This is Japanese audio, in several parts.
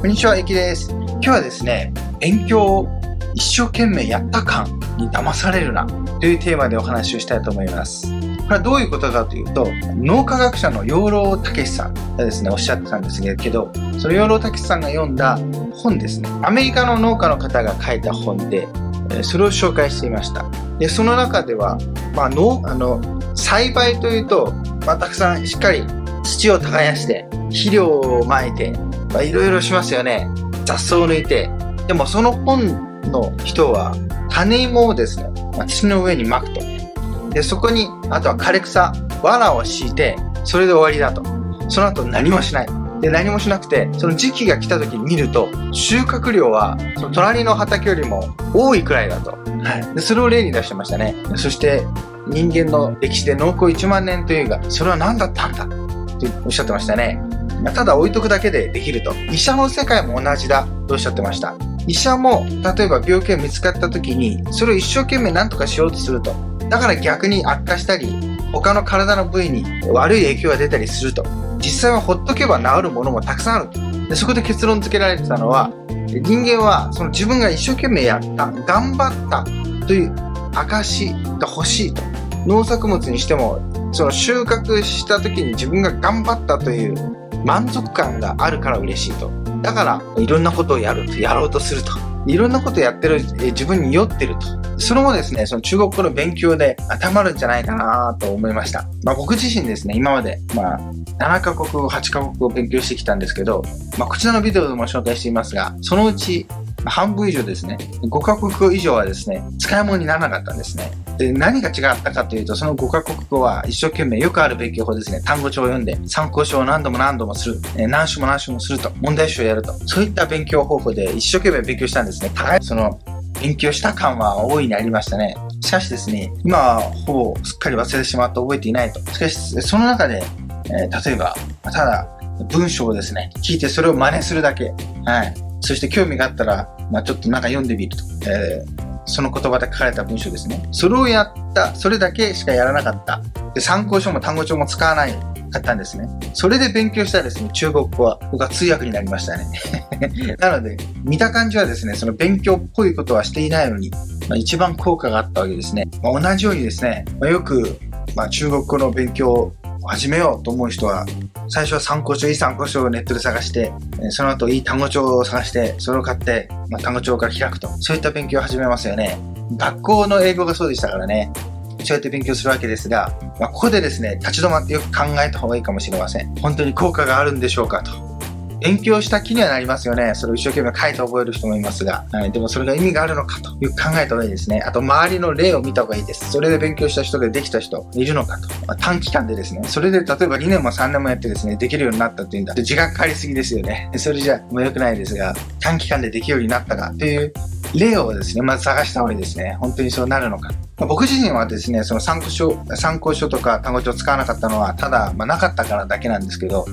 こんにちは、ゆきです。今日はですね、勉強を一生懸命やった感に騙されるなというテーマでお話をしたいと思います。これはどういうことかというと、脳科学者の養老孟さんがですね、おっしゃってたんですけど、その養老孟さんが読んだ本ですね、アメリカの農家の方が書いた本で、それを紹介していました。で、その中では、まあ、農、あの、栽培というと、まあ、たくさんしっかり土を耕して、肥料をまいて、まあ、いろいろしますよね。雑草を抜いて。でもその本の人は、種芋をですね、まあ、土の上に巻くと。で、そこに、あとは枯れ草、藁を敷いて、それで終わりだと。その後何もしない。で、何もしなくて、その時期が来た時に見ると、収穫量は、その隣の畑よりも多いくらいだと。はい。で、それを例に出してましたね。そして、人間の歴史で農耕1万年というが、それは何だったんだっておっしゃってましたね。ただ置いとくだけでできると。医者の世界も同じだとおっしゃってました。医者も、例えば病気が見つかった時に、それを一生懸命何とかしようとすると。だから逆に悪化したり、他の体の部位に悪い影響が出たりすると。実際はほっとけば治るものもたくさんあると。でそこで結論付けられてたのは、人間はその自分が一生懸命やった、頑張ったという証が欲しいと。農作物にしても、その収穫した時に自分が頑張ったという満足感があるから嬉しいと。だから、いろんなことをやると、やろうとすると。いろんなことをやってる、自分に酔ってると。それもですね、その中国語の勉強で当まるんじゃないかなと思いました。まあ僕自身ですね、今まで、まあ、7カ国語、8カ国を勉強してきたんですけど、まあこちらのビデオでも紹介していますが、そのうち半分以上ですね、5カ国以上はですね、使い物にならなかったんですね。で、何が違ったかというと、その5カ国語は一生懸命よくある勉強法ですね、単語帳を読んで、参考書を何度も何度もする、え何種も何種もすると、問題集をやると、そういった勉強方法で一生懸命勉強したんですね。その、勉強した感は大いにありましたね。しかしですね、今はほぼすっかり忘れてしまって覚えていないと。しかし、その中で、えー、例えば、ただ、文章をですね、聞いてそれを真似するだけ。はい。そして興味があったら、まあ、ちょっとなんか読んでみると。えーその言葉で書かれた文章ですね。それをやった、それだけしかやらなかった。で参考書も単語帳も使わないかったんですね。それで勉強したらですね、中国語は僕は通訳になりましたね。なので、見た感じはですね、その勉強っぽいことはしていないのに、まあ、一番効果があったわけですね。まあ、同じようにですね、まあ、よく、まあ、中国語の勉強を始めようと思う人は、最初は参考書、いい参考書をネットで探して、その後いい単語帳を探して、それを買って、まあ、単語帳から開くと。そういった勉強を始めますよね。学校の英語がそうでしたからね。そうやって勉強するわけですが、まあ、ここでですね、立ち止まってよく考えた方がいいかもしれません。本当に効果があるんでしょうかと。勉強した気にはなりますよね。それを一生懸命書いて覚える人もいますが、はい、でもそれが意味があるのかという考えた方がいいですね。あと、周りの例を見た方がいいです。それで勉強した人でできた人いるのかと。まあ、短期間でですね、それで例えば2年も3年もやってですね、できるようになったっていうんだ。時間かかりすぎですよね。それじゃもう良くないですが、短期間でできるようになったかという例をですね、まず探した方がいいですね。本当にそうなるのか。僕自身はですね、その参考書、参考書とか単語帳を使わなかったのは、ただ、まあ、なかったからだけなんですけど、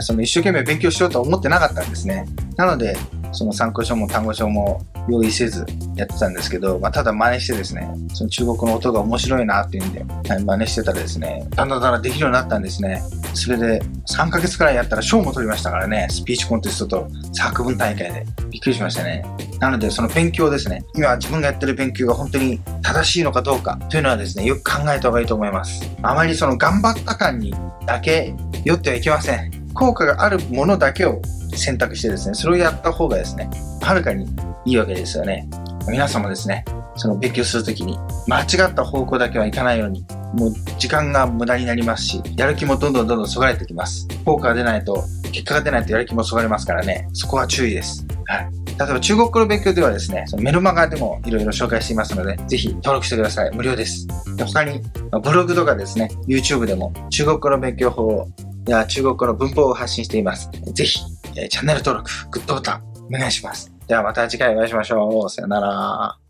その一生懸命勉強しようと思ってなかったんですね。なので、その参考書も単語書も用意せずやってたんですけど、まあ、ただ真似してですね、その中国の音が面白いなっていうんで、はい、真似してたらですね、だんだんだんだんできるようになったんですね。それで3ヶ月くらいやったら賞も取りましたからね、スピーチコンテストと作文大会で。びっくりしましたね。なので、その勉強ですね、今自分がやってる勉強が本当に正しいのかどうかというのはですね、よく考えた方がいいと思います。あまりその頑張った感にだけ酔ってはいけません。効果があるものだけを選択してですね、それをやった方がですね、はるかにいいわけですよね。皆さんもですね、その勉強するときに間違った方向だけはいかないように、もう時間が無駄になりますし、やる気もどんどんどんどんそがれてきます。効果が出ないと、結果が出ないとやる気もそがれますからね、そこは注意です。はい。例えば中国語の勉強ではですね、そのメルマガでもいろいろ紹介していますので、ぜひ登録してください。無料です。で他に、ブログとかですね、YouTube でも中国語の勉強法や中国語の文法を発信しています。ぜひ、えチャンネル登録、グッドボタン、お願いします。ではまた次回お会いしましょう。さよなら。